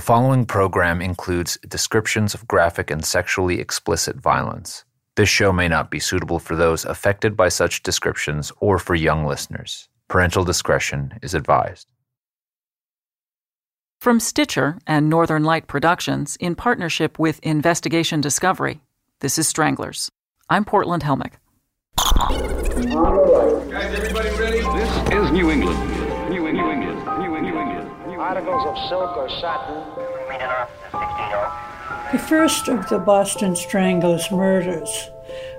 The following program includes descriptions of graphic and sexually explicit violence. This show may not be suitable for those affected by such descriptions or for young listeners. Parental discretion is advised. From Stitcher and Northern Light Productions in partnership with Investigation Discovery, this is Stranglers. I'm Portland Helmich. Guys, everybody ready? This is New England. Articles of silk or satin. The first of the Boston Stranglers murders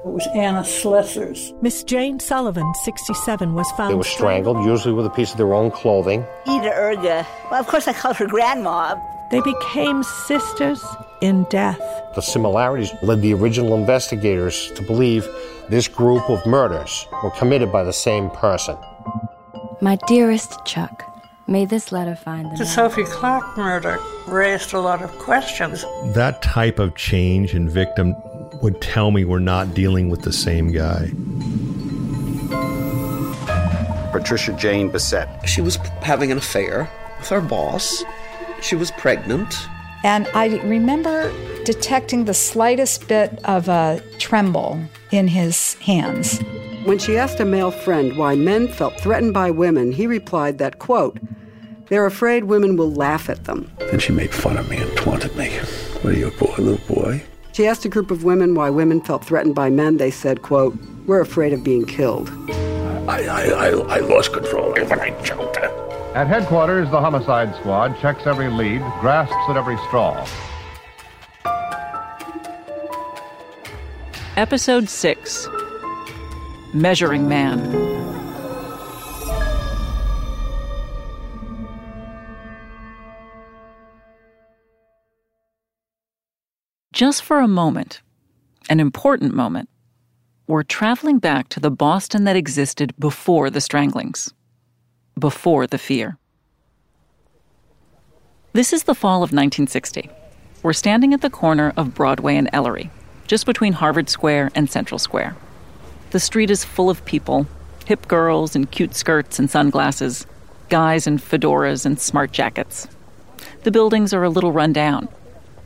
was Anna Slesers. Miss Jane Sullivan, 67, was found They were strangled, usually with a piece of their own clothing. Ida Irga. Well, of course, I called her grandma. They became sisters in death. The similarities led the original investigators to believe this group of murders were committed by the same person. My dearest Chuck, may this letter find the The man- Sophie Clark murder raised a lot of questions. That type of change in victim would tell me we're not dealing with the same guy. Patricia Jane Bissette. She was having an affair with her boss. She was pregnant. And I remember detecting the slightest bit of a tremble in his hands. When she asked a male friend why men felt threatened by women, he replied that, quote, they're afraid women will laugh at them. Then she made fun of me and taunted me. What are you, a boy, little boy? She asked a group of women why women felt threatened by men. They said, quote, we're afraid of being killed. I, I, I, I lost control when I choked her. At headquarters, the homicide squad checks every lead, grasps at every straw. Episode 6 Measuring Man. Just for a moment, an important moment, we're traveling back to the Boston that existed before the stranglings, before the fear. This is the fall of 1960. We're standing at the corner of Broadway and Ellery, just between Harvard Square and Central Square. The street is full of people hip girls in cute skirts and sunglasses, guys in fedoras and smart jackets. The buildings are a little run down,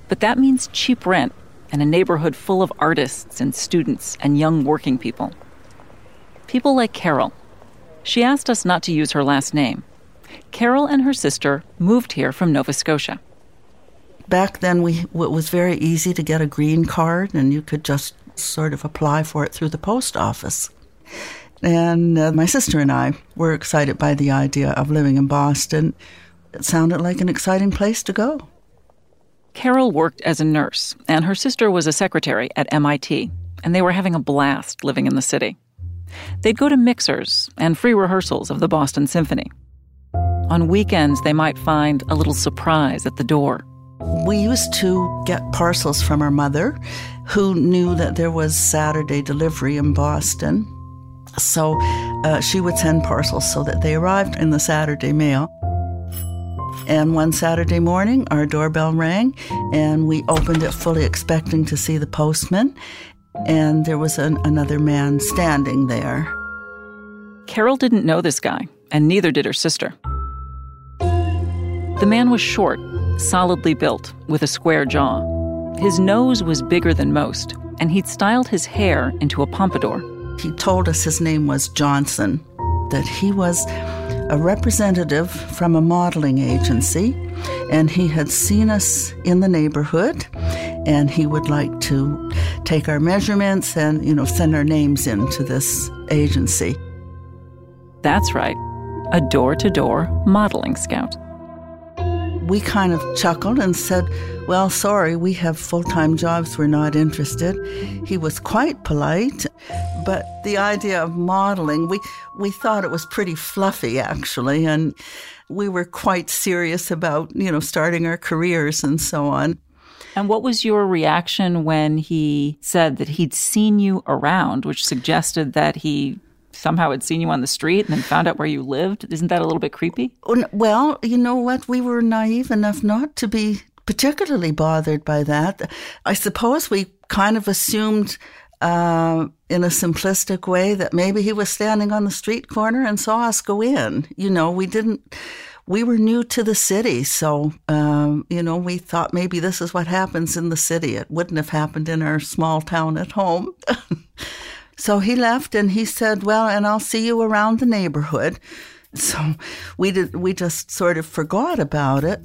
but that means cheap rent and a neighborhood full of artists and students and young working people. People like Carol. She asked us not to use her last name. Carol and her sister moved here from Nova Scotia. Back then, we it was very easy to get a green card, and you could just sort of apply for it through the post office. And uh, my sister and I were excited by the idea of living in Boston. It sounded like an exciting place to go. Carol worked as a nurse, and her sister was a secretary at MIT, and they were having a blast living in the city. They'd go to mixers and free rehearsals of the Boston Symphony. On weekends, they might find a little surprise at the door. We used to get parcels from our mother, who knew that there was Saturday delivery in Boston. So uh, she would send parcels so that they arrived in the Saturday mail. And one Saturday morning, our doorbell rang, and we opened it fully expecting to see the postman. And there was an, another man standing there. Carol didn't know this guy, and neither did her sister. The man was short, solidly built, with a square jaw. His nose was bigger than most, and he'd styled his hair into a pompadour. He told us his name was Johnson, that he was a representative from a modeling agency, and he had seen us in the neighborhood, and he would like to take our measurements and, you know, send our names in to this agency. That's right, a door to door modeling scout. We kind of chuckled and said, Well, sorry, we have full time jobs, we're not interested. He was quite polite, but the idea of modeling, we, we thought it was pretty fluffy, actually, and we were quite serious about, you know, starting our careers and so on. And what was your reaction when he said that he'd seen you around, which suggested that he somehow had seen you on the street and then found out where you lived? Isn't that a little bit creepy? Well, you know what? We were naive enough not to be particularly bothered by that. I suppose we kind of assumed uh, in a simplistic way that maybe he was standing on the street corner and saw us go in. You know, we didn't we were new to the city, so um, you know we thought maybe this is what happens in the city. It wouldn't have happened in our small town at home. so he left, and he said, "Well, and I'll see you around the neighborhood." So we did. We just sort of forgot about it.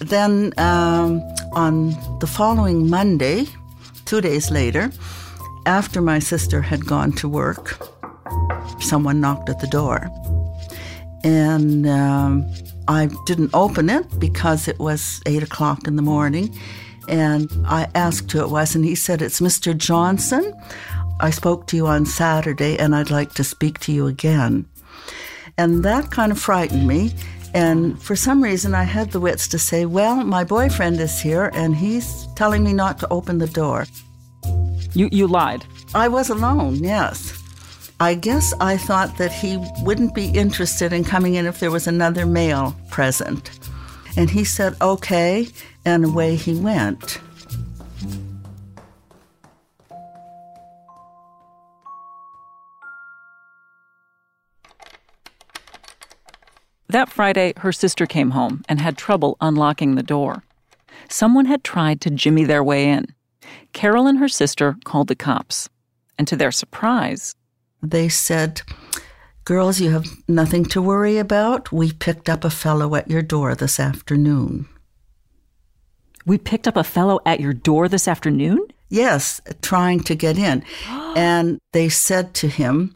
Then um, on the following Monday, two days later, after my sister had gone to work, someone knocked at the door. And um, I didn't open it because it was eight o'clock in the morning. And I asked who it was, and he said, It's Mr. Johnson. I spoke to you on Saturday, and I'd like to speak to you again. And that kind of frightened me. And for some reason, I had the wits to say, Well, my boyfriend is here, and he's telling me not to open the door. You, you lied. I was alone, yes. I guess I thought that he wouldn't be interested in coming in if there was another male present. And he said, okay, and away he went. That Friday, her sister came home and had trouble unlocking the door. Someone had tried to jimmy their way in. Carol and her sister called the cops. And to their surprise, they said, Girls, you have nothing to worry about. We picked up a fellow at your door this afternoon. We picked up a fellow at your door this afternoon? Yes, trying to get in. and they said to him,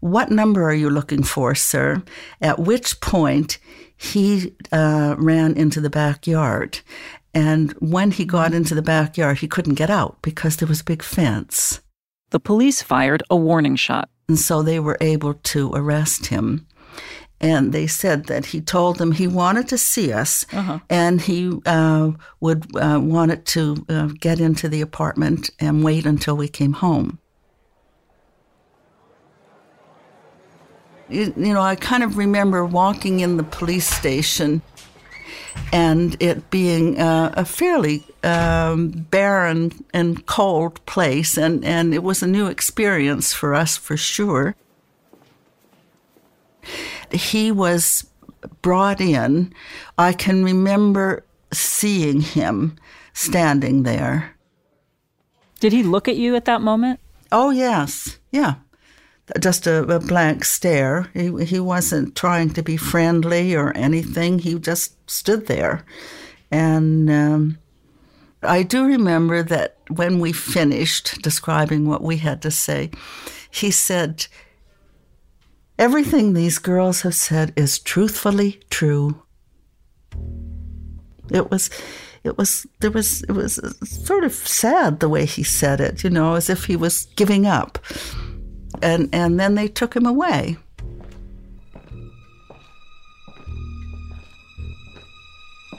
What number are you looking for, sir? At which point he uh, ran into the backyard. And when he got into the backyard, he couldn't get out because there was a big fence. The police fired a warning shot. And so they were able to arrest him. And they said that he told them he wanted to see us uh-huh. and he uh, would uh, wanted to uh, get into the apartment and wait until we came home. You, you know, I kind of remember walking in the police station and it being uh, a fairly um, barren and cold place, and, and it was a new experience for us for sure. He was brought in. I can remember seeing him standing there. Did he look at you at that moment? Oh, yes. Yeah just a, a, blank stare. He, he wasn't trying to be friendly or anything. He just stood there. And um, I do remember that when we finished describing what we had to say, he said, Everything these girls have said is truthfully true. It was it was there was it was sort of sad the way he said it, you know, as if he was giving up and, and then they took him away.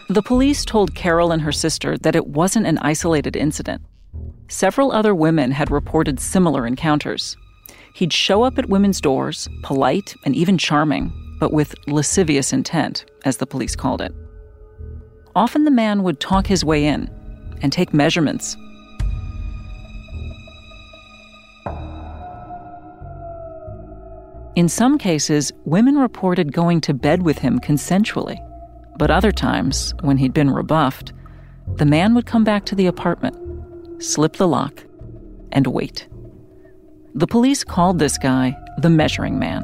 The police told Carol and her sister that it wasn't an isolated incident. Several other women had reported similar encounters. He'd show up at women's doors, polite and even charming, but with lascivious intent, as the police called it. Often the man would talk his way in and take measurements In some cases, women reported going to bed with him consensually. But other times, when he'd been rebuffed, the man would come back to the apartment, slip the lock, and wait. The police called this guy the measuring man.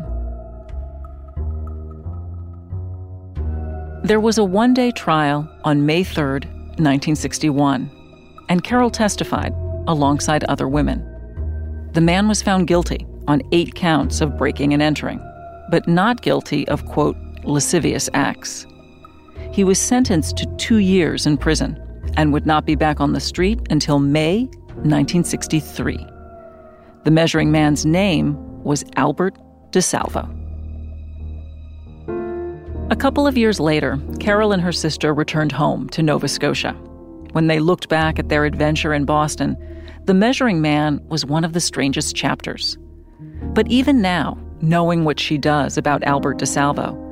There was a one day trial on May 3rd, 1961, and Carol testified alongside other women. The man was found guilty on eight counts of breaking and entering, but not guilty of, quote, lascivious acts. He was sentenced to two years in prison and would not be back on the street until May 1963. The measuring man's name was Albert DeSalvo. A couple of years later, Carol and her sister returned home to Nova Scotia. When they looked back at their adventure in Boston, the measuring man was one of the strangest chapters. But even now, knowing what she does about Albert DeSalvo,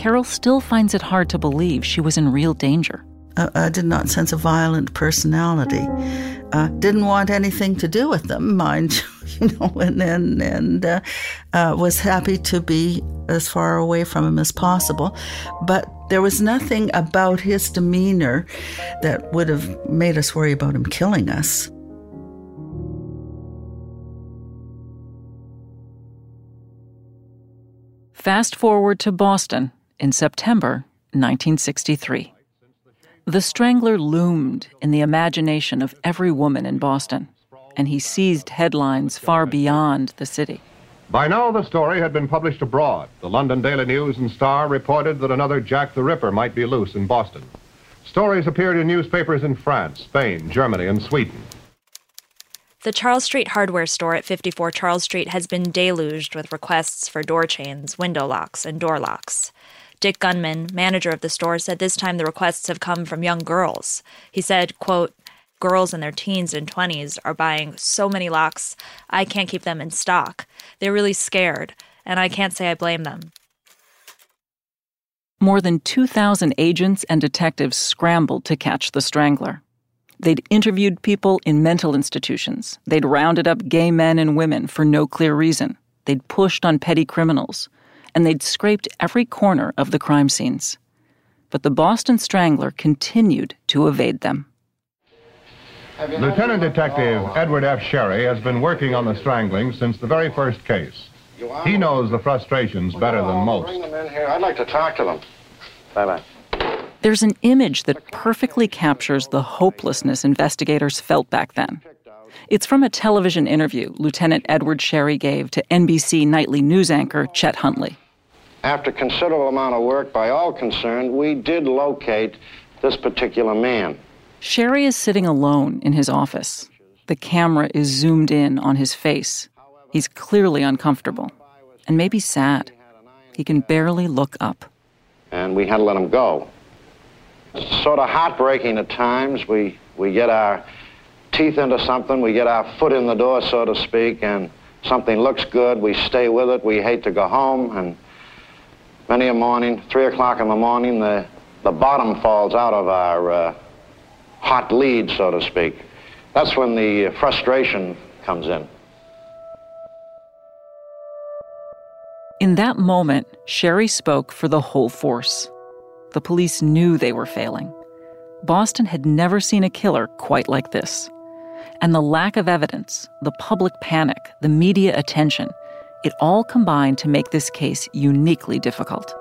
Carol still finds it hard to believe she was in real danger. Uh, I did not sense a violent personality. Uh, didn't want anything to do with them, mind you know, and and, and uh, uh, was happy to be as far away from him as possible. But there was nothing about his demeanor that would have made us worry about him killing us. Fast forward to Boston in September 1963. The Strangler loomed in the imagination of every woman in Boston, and he seized headlines far beyond the city. By now, the story had been published abroad. The London Daily News and Star reported that another Jack the Ripper might be loose in Boston. Stories appeared in newspapers in France, Spain, Germany, and Sweden. The Charles Street hardware store at 54 Charles Street has been deluged with requests for door chains, window locks, and door locks. Dick Gunman, manager of the store, said this time the requests have come from young girls. He said, quote, girls in their teens and 20s are buying so many locks, I can't keep them in stock. They're really scared, and I can't say I blame them. More than 2,000 agents and detectives scrambled to catch the strangler. They'd interviewed people in mental institutions. They'd rounded up gay men and women for no clear reason. They'd pushed on petty criminals. And they'd scraped every corner of the crime scenes. But the Boston Strangler continued to evade them. Lieutenant Detective Edward F. Sherry has been working on the strangling since the very first case. He knows the frustrations better than most. Bring them in here. I'd like to talk to them. Bye-bye. There's an image that perfectly captures the hopelessness investigators felt back then. It's from a television interview Lieutenant Edward Sherry gave to NBC nightly news anchor Chet Huntley. After considerable amount of work by all concerned, we did locate this particular man. Sherry is sitting alone in his office. The camera is zoomed in on his face. He's clearly uncomfortable and maybe sad. He can barely look up. And we had to let him go. It's sort of heartbreaking at times. We, we get our teeth into something, we get our foot in the door, so to speak, and something looks good, we stay with it, we hate to go home, and many a morning, 3 o'clock in the morning, the, the bottom falls out of our uh, hot lead, so to speak. That's when the frustration comes in. In that moment, Sherry spoke for the whole force. The police knew they were failing. Boston had never seen a killer quite like this. And the lack of evidence, the public panic, the media attention, it all combined to make this case uniquely difficult.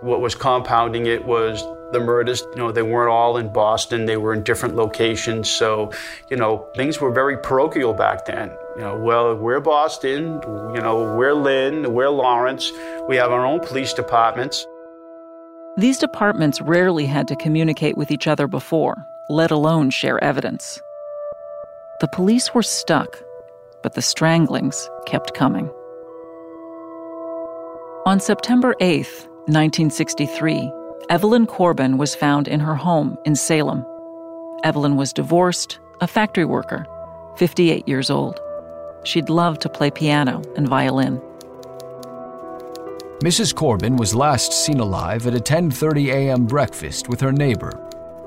What was compounding it was the murders. You know, they weren't all in Boston, they were in different locations. So, you know, things were very parochial back then. You know, well, we're Boston, you know, we're Lynn, we're Lawrence, we have our own police departments. These departments rarely had to communicate with each other before, let alone share evidence. The police were stuck, but the stranglings kept coming. On September 8th, 1963, Evelyn Corbin was found in her home in Salem. Evelyn was divorced, a factory worker, 58 years old. She'd loved to play piano and violin. Mrs. Corbin was last seen alive at a 10:30 a.m. breakfast with her neighbor.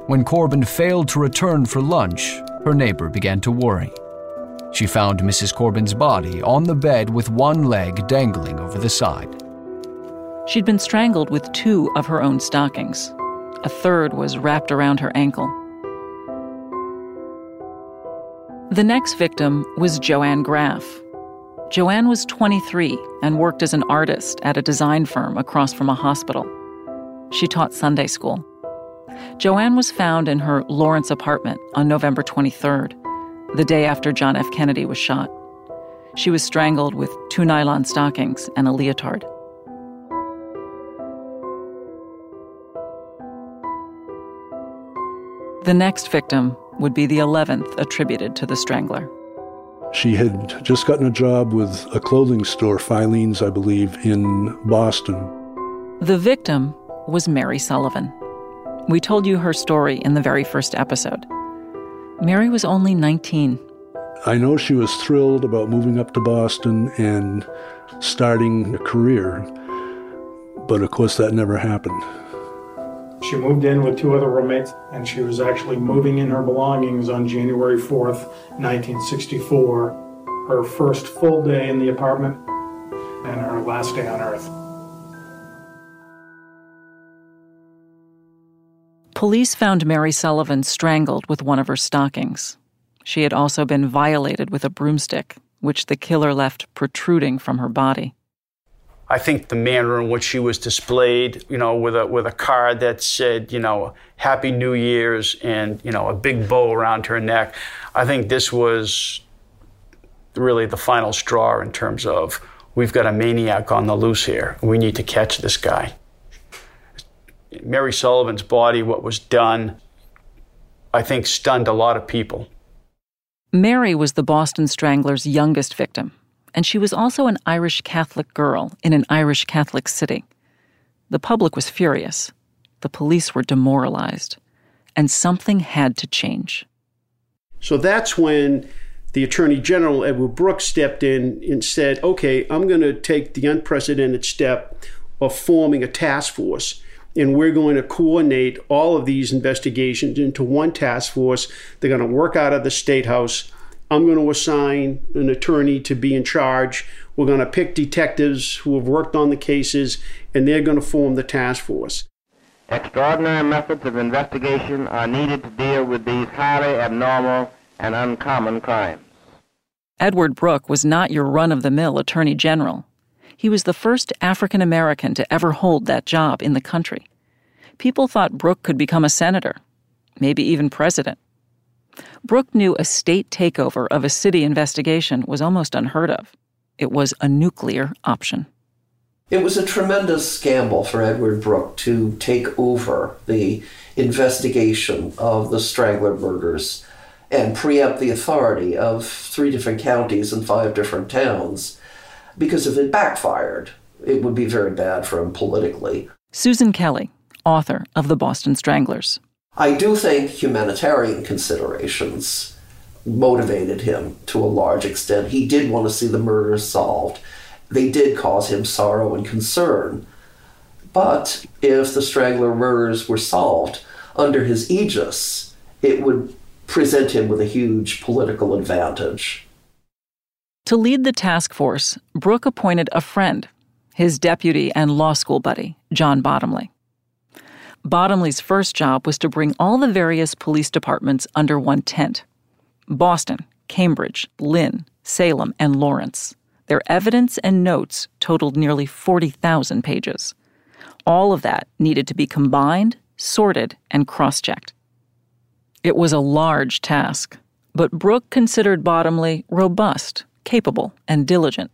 When Corbin failed to return for lunch, her neighbor began to worry. She found Mrs. Corbin's body on the bed with one leg dangling over the side. She'd been strangled with two of her own stockings. A third was wrapped around her ankle. The next victim was Joanne Graff. Joanne was 23 and worked as an artist at a design firm across from a hospital. She taught Sunday school. Joanne was found in her Lawrence apartment on November 23rd, the day after John F. Kennedy was shot. She was strangled with two nylon stockings and a leotard. The next victim would be the 11th attributed to the strangler. She had just gotten a job with a clothing store, Filene's, I believe, in Boston. The victim was Mary Sullivan. We told you her story in the very first episode. Mary was only 19. I know she was thrilled about moving up to Boston and starting a career, but of course that never happened. She moved in with two other roommates, and she was actually moving in her belongings on January 4th, 1964. her first full day in the apartment and her last day on Earth. Police found Mary Sullivan strangled with one of her stockings. She had also been violated with a broomstick, which the killer left protruding from her body. I think the manner in which she was displayed, you know, with a with a card that said, you know, Happy New Year's and, you know, a big bow around her neck. I think this was really the final straw in terms of we've got a maniac on the loose here. We need to catch this guy. Mary Sullivan's body, what was done, I think stunned a lot of people. Mary was the Boston Strangler's youngest victim, and she was also an Irish Catholic girl in an Irish Catholic city. The public was furious. The police were demoralized. And something had to change. So that's when the Attorney General, Edward Brooks, stepped in and said, okay, I'm going to take the unprecedented step of forming a task force. And we're going to coordinate all of these investigations into one task force. They're going to work out of the State House. I'm going to assign an attorney to be in charge. We're going to pick detectives who have worked on the cases, and they're going to form the task force. Extraordinary methods of investigation are needed to deal with these highly abnormal and uncommon crimes. Edward Brooke was not your run of the mill attorney general. He was the first African American to ever hold that job in the country. People thought Brooke could become a senator, maybe even president. Brooke knew a state takeover of a city investigation was almost unheard of. It was a nuclear option. It was a tremendous gamble for Edward Brooke to take over the investigation of the Strangler murders and preempt the authority of three different counties and five different towns because if it backfired, it would be very bad for him politically. Susan Kelly, author of The Boston Stranglers. I do think humanitarian considerations motivated him to a large extent. He did want to see the murders solved. They did cause him sorrow and concern. But if the Strangler murders were solved under his aegis, it would present him with a huge political advantage. To lead the task force, Brooke appointed a friend, his deputy and law school buddy, John Bottomley. Bottomley's first job was to bring all the various police departments under one tent Boston, Cambridge, Lynn, Salem, and Lawrence. Their evidence and notes totaled nearly 40,000 pages. All of that needed to be combined, sorted, and cross checked. It was a large task, but Brooke considered Bottomley robust, capable, and diligent.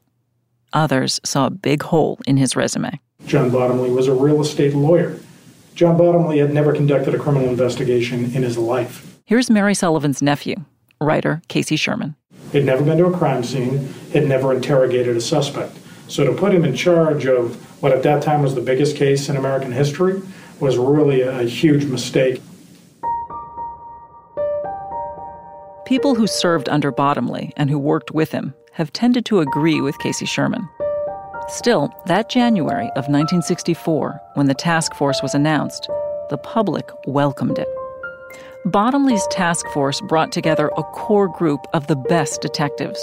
Others saw a big hole in his resume. John Bottomley was a real estate lawyer. John Bottomley had never conducted a criminal investigation in his life. Here's Mary Sullivan's nephew, writer Casey Sherman. He'd never been to a crime scene, had never interrogated a suspect. So to put him in charge of what at that time was the biggest case in American history was really a, huge mistake. People who served under Bottomley and who worked with him have tended to agree with Casey Sherman. Still, that January of 1964, when the task force was announced, the public welcomed it. Bottomley's task force brought together a core group of the best detectives,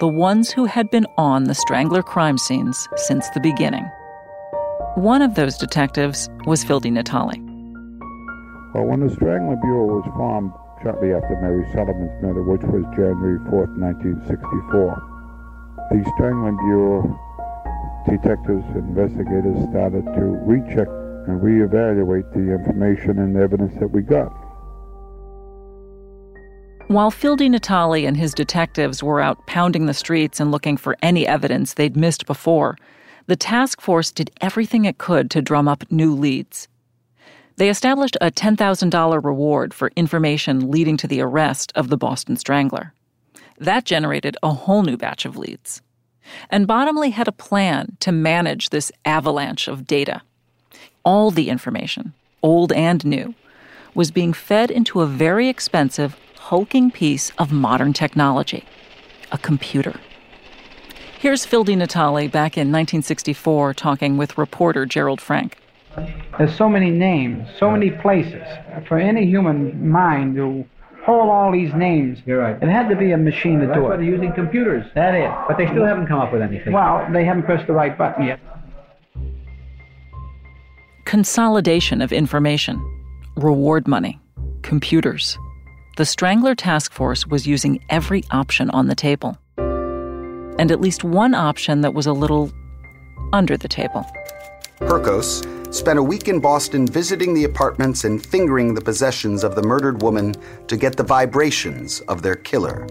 the ones who had been on the Strangler crime scenes since the beginning. One of those detectives was Phil DiNatale. Well, when the Strangler Bureau was formed shortly after Mary Sullivan's murder, which was January 4th, 1964, the Strangler Bureau detectives and investigators started to recheck and reevaluate the information and evidence that we got. While Phil DiNatale and his detectives were out pounding the streets and looking for any evidence they'd missed before, the task force did everything it could to drum up new leads. They established a $10,000 reward for information leading to the arrest of the Boston Strangler. That generated a whole new batch of leads. And Bottomley had a plan to manage this avalanche of data. All the information, old and new, was being fed into a very expensive, hulking piece of modern technology a computer. Here's Phil DiNatale back in 1964 talking with reporter Gerold Frank. There's so many names, so many places. For any human mind to hold all these names. You're right. It had to be a machine to That's do why it. they're using computers. That is. But they still haven't come up with anything. Well, they haven't pressed the right button yet. Consolidation of information, reward money, computers. The Strangler Task Force was using every option on the table. And at least one option that was a little under the table. Hurkos spent a week in Boston visiting the apartments and fingering the possessions of the murdered woman to get the vibrations of their killer.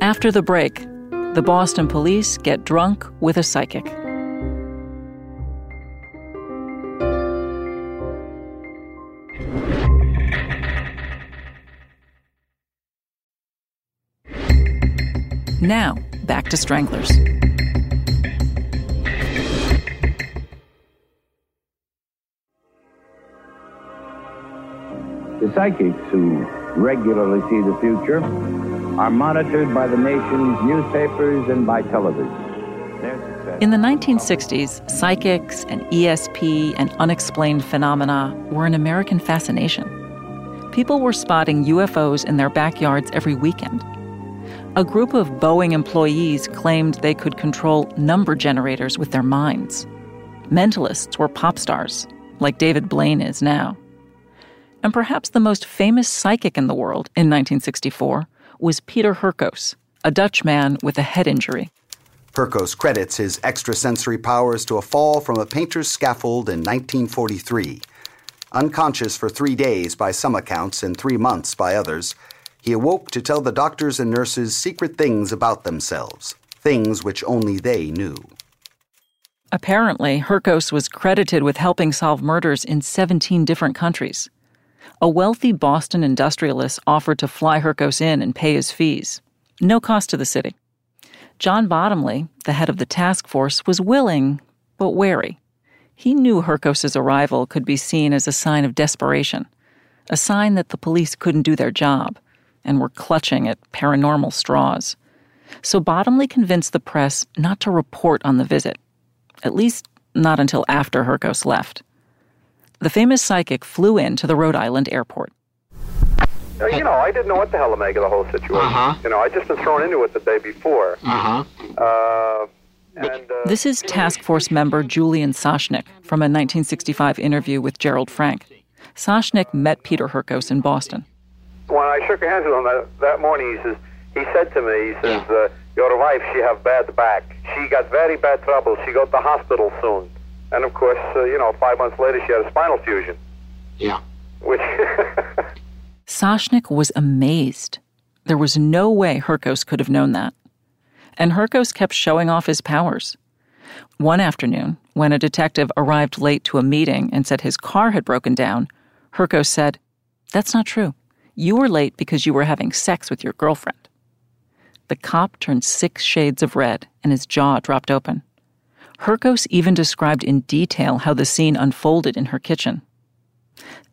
After the break, the Boston police get drunk with a psychic. Now, back to Stranglers. The psychics who regularly see the future are monitored by the nation's newspapers and by television. In the 1960s, psychics and ESP and unexplained phenomena were an American fascination. People were spotting UFOs in their backyards every weekend. A group of Boeing employees claimed they could control number generators with their minds. Mentalists were pop stars, like David Blaine is now. And perhaps the most famous psychic in the world in 1964 was Peter Hurkos, a Dutch man with a head injury. Hurkos credits his extrasensory powers to a fall from a painter's scaffold in 1943. Unconscious for three days by some accounts and three months by others, he awoke to tell the doctors and nurses secret things about themselves, things which only they knew. Apparently, Hurkos was credited with helping solve murders in 17 different countries. A wealthy Boston industrialist offered to fly Hurkos in and pay his fees. No cost to the city. John Bottomley, the head of the task force, was willing, but wary. He knew Hurkos's arrival could be seen as a sign of desperation, a sign that the police couldn't do their job and were clutching at paranormal straws. So Bottomley convinced the press not to report on the visit, at least not until after Hurkos left. The famous psychic flew in to the Rhode Island airport. You know, I didn't know what the hell to make of the whole situation. Uh-huh. You know, I'd just been thrown into it the day before. Uh-huh. Uh, and, uh, This is task force member Julian Soshnick from a 1965 interview with Gerold Frank. Soshnick met Peter Hurkos in Boston. when I shook hands with him that, that morning, he says, he said to me, he says, uh, your wife, she have bad back. She got very bad trouble. She go to the hospital soon. And of course, uh, you know, five months later, she had a spinal fusion. Yeah. Which, Soshnick was amazed. There was no way Hurkos could have known that. And Hurkos kept showing off his powers. One afternoon, when a detective arrived late to a meeting and said his car had broken down, Hurkos said, That's not true. You were late because you were having sex with your girlfriend. The cop turned six shades of red and his jaw dropped open. Hurkos even described in detail how the scene unfolded in her kitchen.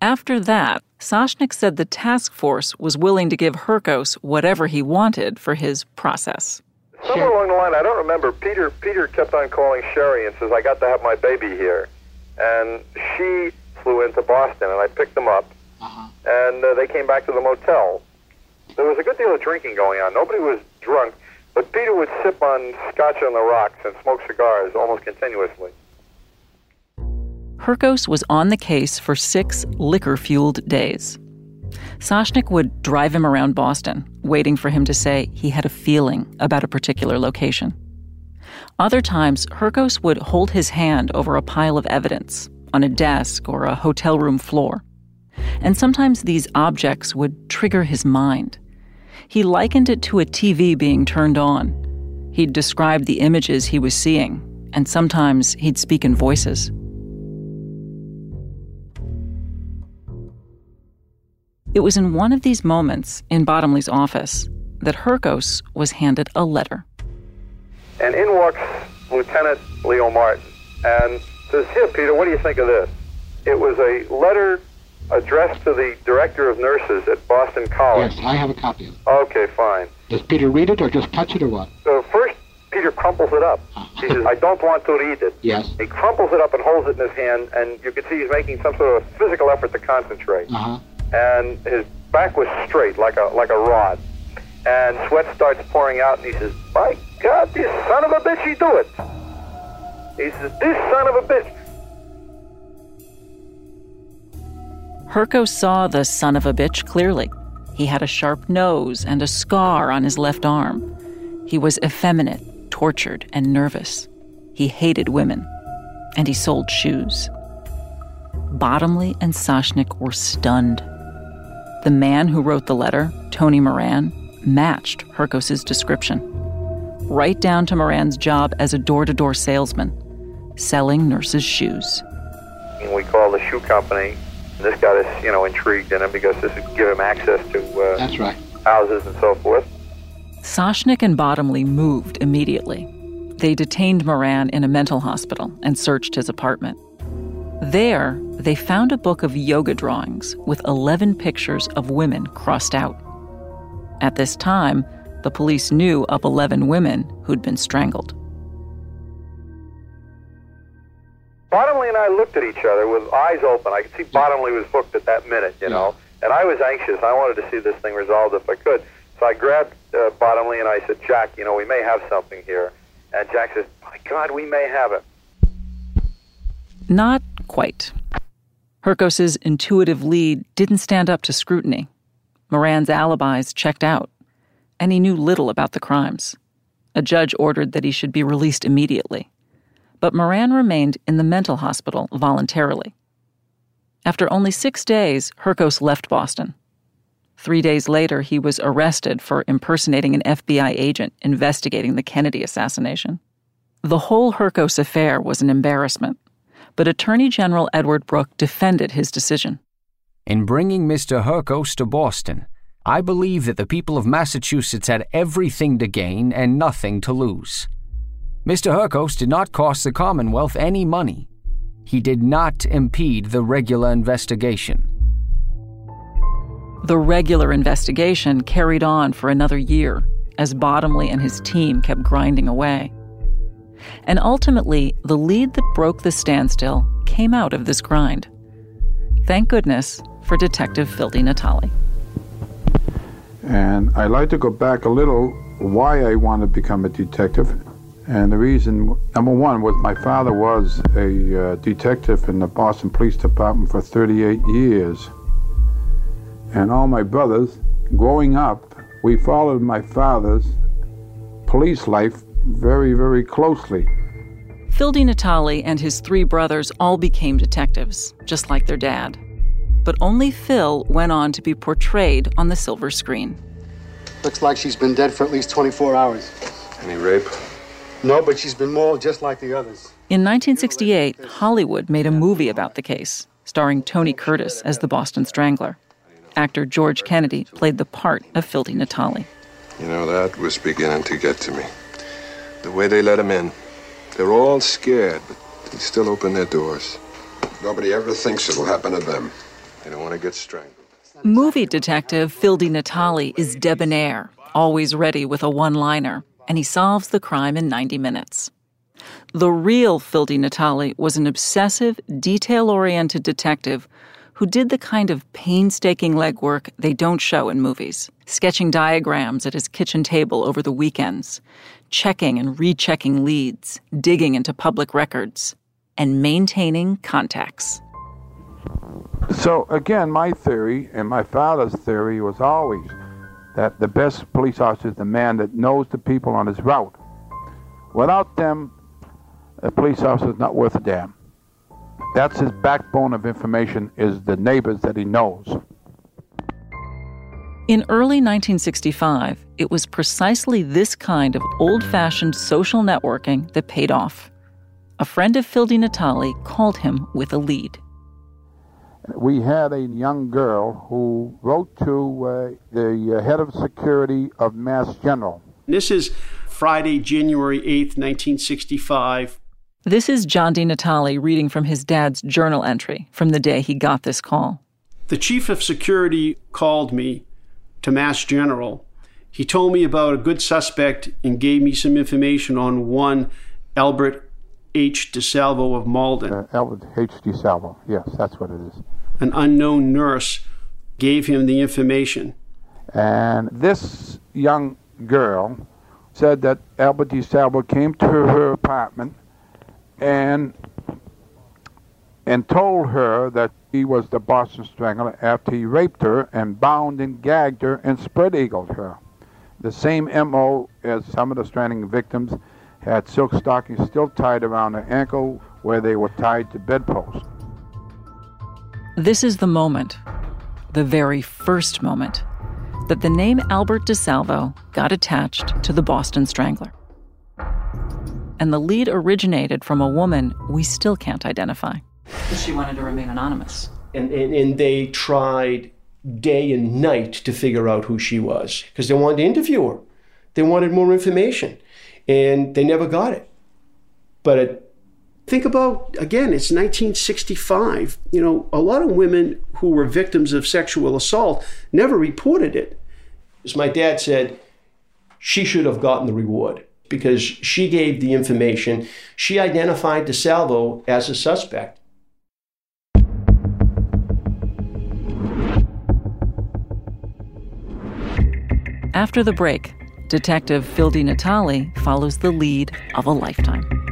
After that, Soshnick said the task force was willing to give Hurkos whatever he wanted for his process. somewhere along the line, I don't remember, Peter Peter kept on calling Sherry and says, I got to have my baby here. And she flew into Boston, and I picked them up. And uh, they came back to the motel. There was a good deal of drinking going on. Nobody was drunk, but Peter would sip on scotch on the rocks and smoke cigars almost continuously. Hurkos was on the case for six liquor fueled days. Soshnick would drive him around Boston, waiting for him to say he had a feeling about a particular location. Other times, Hurkos would hold his hand over a pile of evidence on a desk or a hotel room floor. And sometimes these objects would trigger his mind. He likened it to a TV being turned on. He'd describe the images he was seeing, and sometimes he'd speak in voices. It was in one of these moments in Bottomley's office that Hurkos was handed a letter. And in walks Lieutenant Leo Martin and says, Here, Peter, what do you think of this? It was a letter addressed to the director of nurses at Boston College. Yes, I have a copy of it. Okay, fine. Does Peter read it or just touch it or what? So first, Peter crumples it up. He says, I don't want to read it. Yes. He crumples it up and holds it in his hand, and you can see he's making some sort of physical effort to concentrate. Uh-huh. And his back was straight like a like a rod, and sweat starts pouring out, and he says, "My God, this son of a bitch, he do it." He says, "This son of a bitch." Hurkos saw the son of a bitch clearly. He had a sharp nose and a scar on his left arm. He was effeminate, tortured, and nervous. He hated women, and he sold shoes. Bottomley and Soshnick were stunned. The man who wrote the letter, Tony Moran, matched Hurkos's description, right down to Moran's job as a door to door salesman, selling nurses' shoes. We called the shoe company. This got us, you know, intrigued in him because this would give him access to uh, That's right. houses and so forth. Soshnick and Bottomley moved immediately. They detained Moran in a mental hospital and searched his apartment. There, they found a book of yoga drawings with 11 pictures of women crossed out. At this time, the police knew of 11 women who'd been strangled. Bottomley and I looked at each other with eyes open. I could see Bottomley was hooked at that minute, you know, and I was anxious. I wanted to see this thing resolved if I could. So I grabbed uh, Bottomley and I said, Jack, you know, we may have something here. And Jack says, My God, we may have it. Not quite. Hurkos's intuitive lead didn't stand up to scrutiny. Moran's alibis checked out, and he knew little about the crimes. A judge ordered that he should be released immediately. But Moran remained in the mental hospital voluntarily. After only six days, Hurkos left Boston. Three days later, he was arrested for impersonating an FBI agent investigating the Kennedy assassination. The whole Hurkos affair was an embarrassment, but Attorney General Edward Brooke defended his decision. In bringing Mr. Hurkos to Boston, I believe that the people of Massachusetts had everything to gain and nothing to lose. Mr. Hurkos did not cost the Commonwealth any money. He did not impede the regular investigation. The regular investigation carried on for another year as Bottomley and his team kept grinding away. And ultimately, the lead that broke the standstill came out of this grind. Thank goodness for Detective Phil DiNatale. And I'd like to go back a little why I wanted to become a detective. And the reason, number one, was my father was a uh, detective in the Boston Police Department for 38 years. And all my brothers, growing up, we followed my father's police life very, very closely. Phil DiNatale and his three brothers all became detectives, just like their dad. But only Phil went on to be portrayed on the silver screen. Looks like she's been dead for at least 24 hours. Any rape? No, but she's been mauled just like the others. In 1968, Hollywood made a movie about the case, starring Tony Curtis as the Boston Strangler. Actor George Kennedy played the part of Phil DiNatale. You know, that was beginning to get to me. The way they let him in. They're all scared, but they still open their doors. Nobody ever thinks it'll happen to them. They don't want to get strangled. Movie detective Phil DiNatale is debonair, always ready with a one liner, and he solves the crime in 90 minutes. The real Phil DiNatale was an obsessive, detail oriented detective who did the kind of painstaking legwork they don't show in movies, sketching diagrams at his kitchen table over the weekends, checking and rechecking leads, digging into public records, and maintaining contacts. So, again, my theory and my father's theory was always that the best police officer is the man that knows the people on his route. Without them, a police officer is not worth a damn. That's his backbone of information is the neighbors that he knows. In early 1965, it was precisely this kind of old fashioned social networking that paid off. A friend of Phil DiNatale called him with a lead. We had a young girl who wrote to uh, the head of security of Mass General. This is Friday, January 8th, 1965. This is John DiNatale reading from his dad's journal entry from the day he got this call. The chief of security called me to Mass General. He told me about a good suspect and gave me some information on one Albert H. DeSalvo of Malden. Uh, Albert H. DeSalvo, yes, that's what it is. An unknown nurse gave him the information. And this young girl said that Albert DeSalvo came to her apartment and and told her that he was the Boston Strangler after he raped her and bound and gagged her and spread eagled her. The same MO as some of the stranding victims had silk stockings still tied around their ankle where they were tied to bedposts. This is the moment, the very first moment, that the name Albert DeSalvo got attached to the Boston Strangler. And the lead originated from a woman we still can't identify. She wanted to remain anonymous. And, and, and they tried day and night to figure out who she was because they wanted to interview her. They wanted more information, and they never got it. But it, think about again, it's 1965. You know, a lot of women who were victims of sexual assault never reported it. As my dad said, she should have gotten the reward because she gave the information. She identified DeSalvo as a suspect. After the break, Detective Phil DiNatale follows the lead of a lifetime.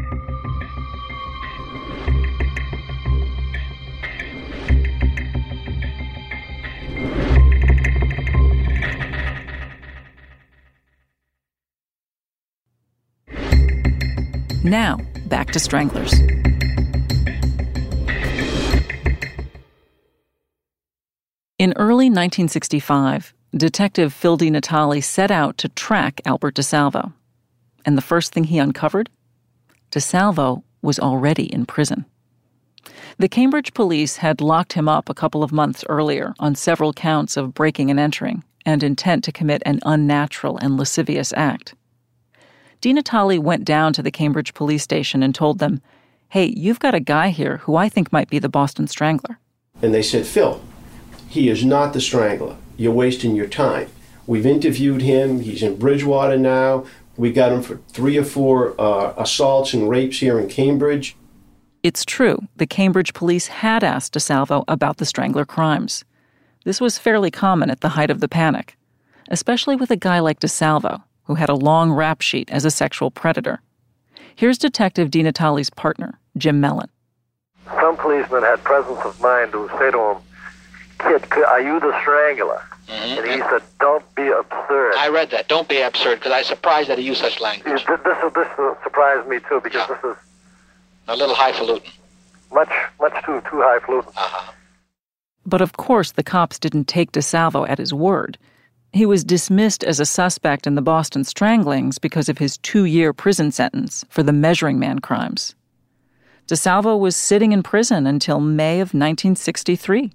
Now, back to Stranglers. In early 1965, Detective Phil DiNatale set out to track Albert DeSalvo. And the first thing he uncovered? DeSalvo was already in prison. The Cambridge police had locked him up a couple of months earlier on several counts of breaking and entering and intent to commit an unnatural and lascivious act. DiNatale went down to the Cambridge police station and told them, Hey, you've got a guy here who I think might be the Boston Strangler. And they said, Phil, he is not the Strangler. You're wasting your time. We've interviewed him. He's in Bridgewater now. We got him for three or four uh, assaults and rapes here in Cambridge. It's true, the Cambridge police had asked DeSalvo about the Strangler crimes. This was fairly common at the height of the panic, especially with a guy like DeSalvo, who had a long rap sheet as a sexual predator. Here's Detective DiNatale's partner, Jim Mellon. Some policemen had presence of mind to say to him, Kid, are you the strangler? Mm-hmm. And he said, Don't be absurd. I read that. Don't be absurd, because I was surprised that he used such language. This, this, this surprised me too because this is A little highfalutin. much, much too too highfalutin. Uh-huh. But of course, the cops didn't take DeSalvo at his word. He was dismissed as a suspect in the Boston stranglings because of his two year prison sentence for the measuring man crimes. DeSalvo was sitting in prison until May of 1963,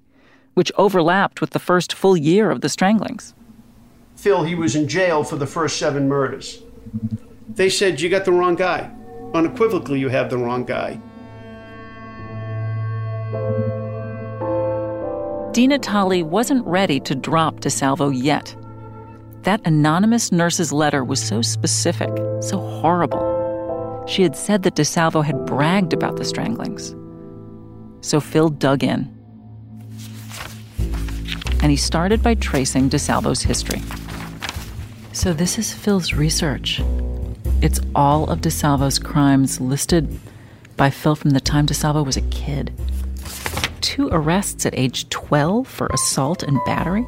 which overlapped with the first full year of the stranglings. Phil, he was in jail for the first seven murders. They said, You got the wrong guy. Unequivocally, you have the wrong guy. DiNatale wasn't ready to drop DeSalvo yet. That anonymous nurse's letter was so specific, so horrible. She had said that DeSalvo had bragged about the stranglings. So Phil dug in. And he started by tracing DeSalvo's history. So this is Phil's research. It's all of DeSalvo's crimes listed by Phil from the time DeSalvo was a kid. Two arrests at age 12 for assault and battery.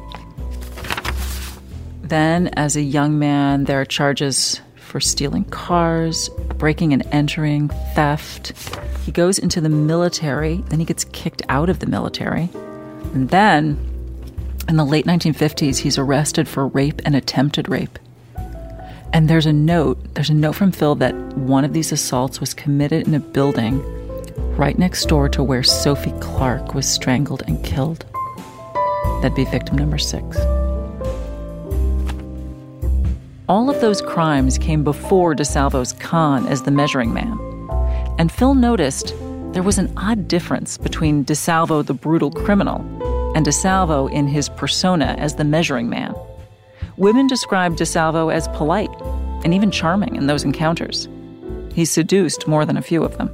Then, as a young man, there are charges for stealing cars, breaking and entering, theft. He goes into the military, then he gets kicked out of the military. And then, in the late 1950s, he's arrested for rape and attempted rape. And there's a note, there's a note from Phil that one of these assaults was committed in a building right next door to where Sophie Clark was strangled and killed. That'd be victim number six. All of those crimes came before DeSalvo's con as the measuring man. And Phil noticed there was an odd difference between DeSalvo, the brutal criminal, and DeSalvo in his persona as the measuring man. Women described DeSalvo as polite and even charming in those encounters. He seduced more than a few of them.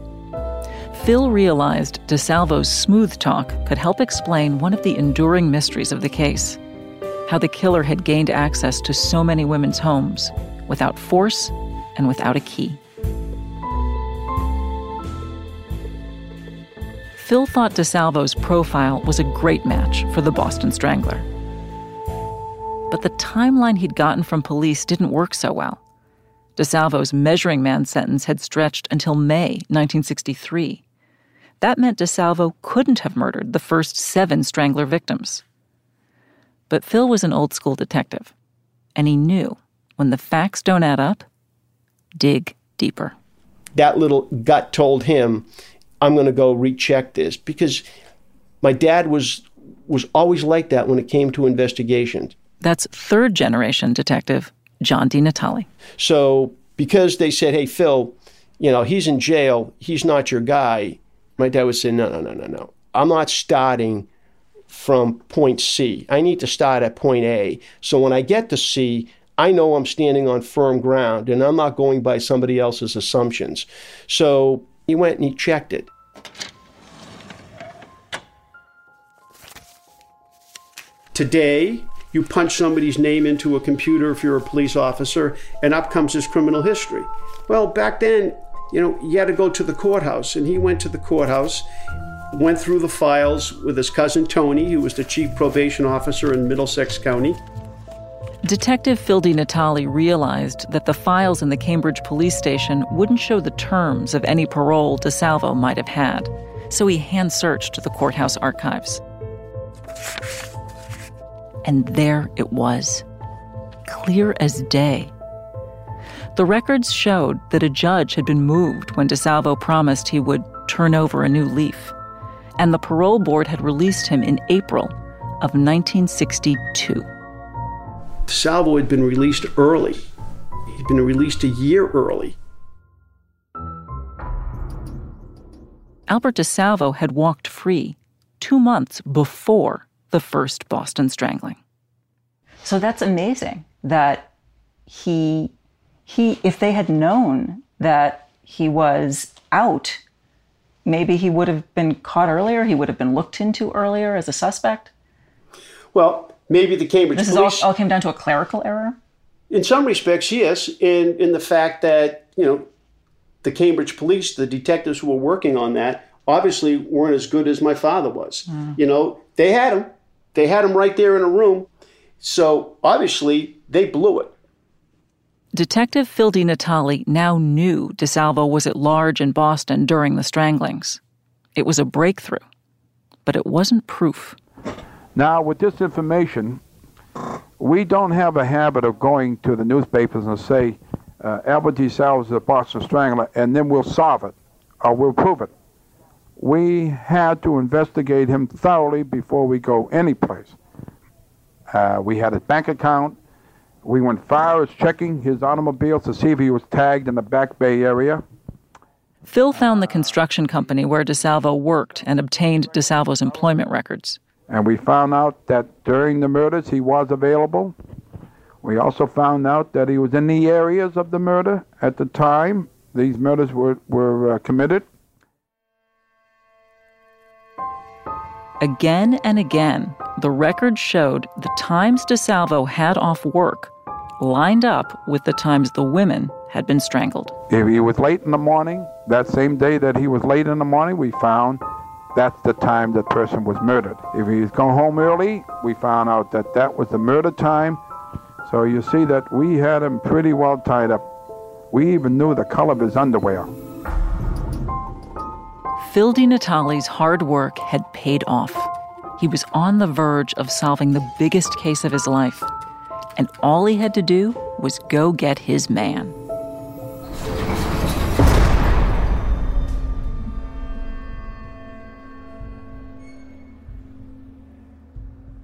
Phil realized DeSalvo's smooth talk could help explain one of the enduring mysteries of the case how the killer had gained access to so many women's homes without force and without a key. Phil thought DeSalvo's profile was a great match for the Boston Strangler. But the timeline he'd gotten from police didn't work so well. DeSalvo's measuring man sentence had stretched until May 1963. That meant DeSalvo couldn't have murdered the first seven Strangler victims. But Phil was an old school detective, and he knew when the facts don't add up, dig deeper. That little gut told him I'm going to go recheck this because my dad was was always like that when it came to investigations. That's third generation detective John DiNatale. So because they said, "Hey Phil, you know, he's in jail, he's not your guy." My dad would say, "No, no, no, no, no. I'm not starting from point C. I need to start at point A. So when I get to C, I know I'm standing on firm ground and I'm not going by somebody else's assumptions." So he went and he checked it. Today, you punch somebody's name into a computer if you're a police officer, and up comes his criminal history. Well, back then, you know, you had to go to the courthouse, and he went to the courthouse, went through the files with his cousin Tony, who was the chief probation officer in Middlesex County. Detective Phil DiNatale realized that the files in the Cambridge police station wouldn't show the terms of any parole DeSalvo might have had, so he hand searched the courthouse archives. And there it was, clear as day. The records showed that a judge had been moved when DeSalvo promised he would turn over a new leaf, and the parole board had released him in April of 1962. Salvo had been released early. He'd been released a year early. Albert DeSalvo had walked free two months before the first Boston strangling. So that's amazing that he he if they had known that he was out, maybe he would have been caught earlier, he would have been looked into earlier as a suspect. Well, maybe the Cambridge this police. all, all came down to a clerical error. In some respects, yes. In in the fact that you know, the Cambridge police, the detectives who were working on that, obviously weren't as good as my father was. Mm. You know, they had him, they had him right there in a room. So obviously they blew it. Detective Phil DiNatale now knew DeSalvo was at large in Boston during the stranglings. It was a breakthrough, but it wasn't proof. Now, with this information, we don't have a habit of going to the newspapers and say, uh, Albert DeSalvo is a Boston Strangler, and then we'll solve it or we'll prove it. We had to investigate him thoroughly before we go anyplace. Uh, we had his bank account. We went far as checking his automobiles to see if he was tagged in the Back Bay area. Phil found the construction company where DeSalvo worked and obtained DeSalvo's employment records. And we found out that during the murders he was available. We also found out that he was in the areas of the murder at the time these murders were, were uh, committed. Again and again, the records showed the times DeSalvo had off work lined up with the times the women had been strangled. If he was late in the morning, that same day that he was late in the morning, we found that's the time that person was murdered. If he was going home early, we found out that that was the murder time. So you see that we had him pretty well tied up. We even knew the color of his underwear. Phil DiNatale's hard work had paid off. He was on the verge of solving the biggest case of his life. And all he had to do was go get his man.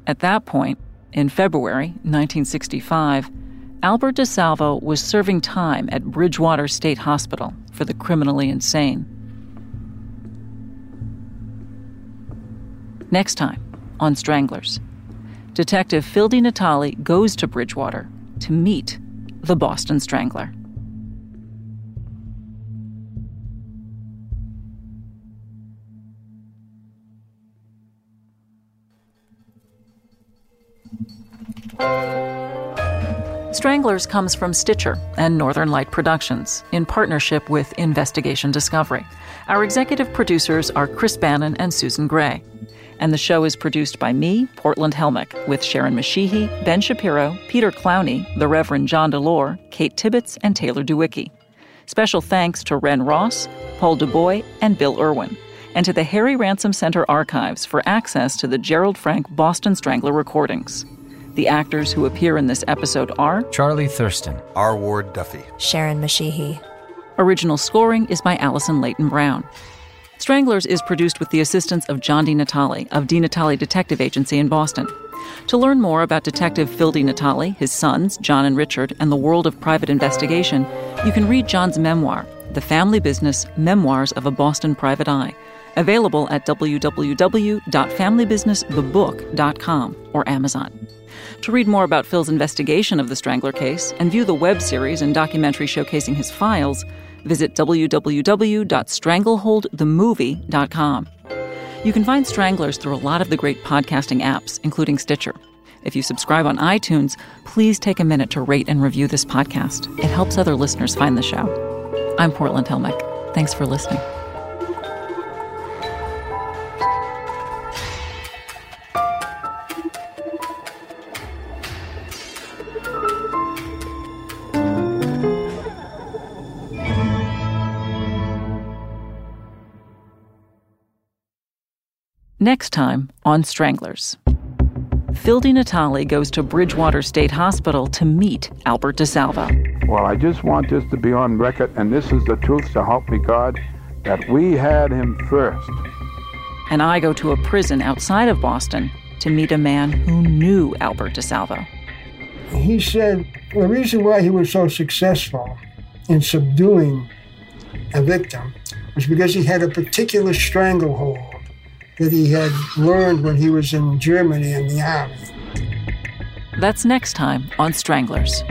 At that point, in February 1965, Albert DeSalvo was serving time at Bridgewater State Hospital for the criminally insane. Next time on Stranglers, Detective Phil DiNatale goes to Bridgewater to meet the Boston Strangler. Stranglers comes from Stitcher and Northern Light Productions in partnership with Investigation Discovery. Our executive producers are Chris Bannon and Susan Gray. And the show is produced by me, Portland Helmich, with Sharon Mashihi, Ben Shapiro, Peter Clowney, the Reverend John Delore, Kate Tibbetts, and Taylor DeWicki. Special thanks to Ren Ross, Paul DuBois, and Bill Irwin, and to the Harry Ransom Center archives for access to the Gerold Frank Boston Strangler recordings. The actors who appear in this episode are Charlie Thurston, R. Ward Duffy, Sharon Mashihi. Original scoring is by Allison Leyton Brown. Stranglers is produced with the assistance of John DiNatale of DiNatale Detective Agency in Boston. To learn more about Detective Phil DiNatale, his sons, John and Richard, and the world of private investigation, you can read John's memoir, The Family Business Memoirs of a Boston Private Eye, available at www.familybusinessthebook.com or Amazon. To read more about Phil's investigation of the Strangler case and view the web series and documentary showcasing his files, visit www.strangleholdthemovie.com. You can find Stranglers through a lot of the great podcasting apps, including Stitcher. If you subscribe on iTunes, please take a minute to rate and review this podcast. It helps other listeners find the show. I'm Portland Helmich. Thanks for listening. Next time on Stranglers. Phil DiNatale goes to Bridgewater State Hospital to meet Albert DeSalvo. Well, I just want this to be on record, and this is the truth, so help me God, that we had him first. And I go to a prison outside of Boston to meet a man who knew Albert DeSalvo. He said the reason why he was so successful in subduing a victim was because he had a particular stranglehold that he had learned when he was in Germany in the army. That's next time on Stranglers.